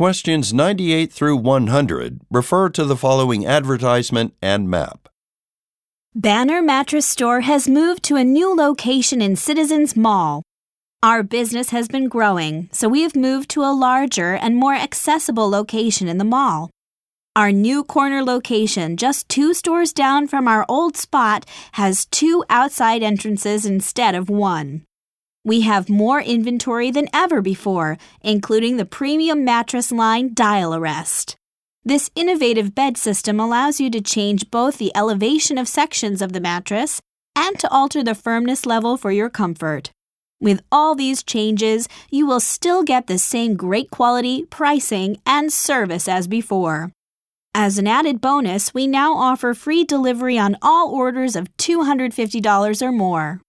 questions 98 through 100 refer to the following advertisement and map. Banner Mattress Store has moved to a new location in Citizens Mall. Our business has been growing, so we have moved to a larger and more accessible location in the mall. Our new corner location, just two stores down from our old spot, has two outside entrances instead of one. We have more inventory than ever before, including the premium mattress line Dial Arrest. This innovative bed system allows you to change both the elevation of sections of the mattress and to alter the firmness level for your comfort. With all these changes, you will still get the same great quality, pricing, and service as before. As an added bonus, we now offer free delivery on all orders of $250 or more.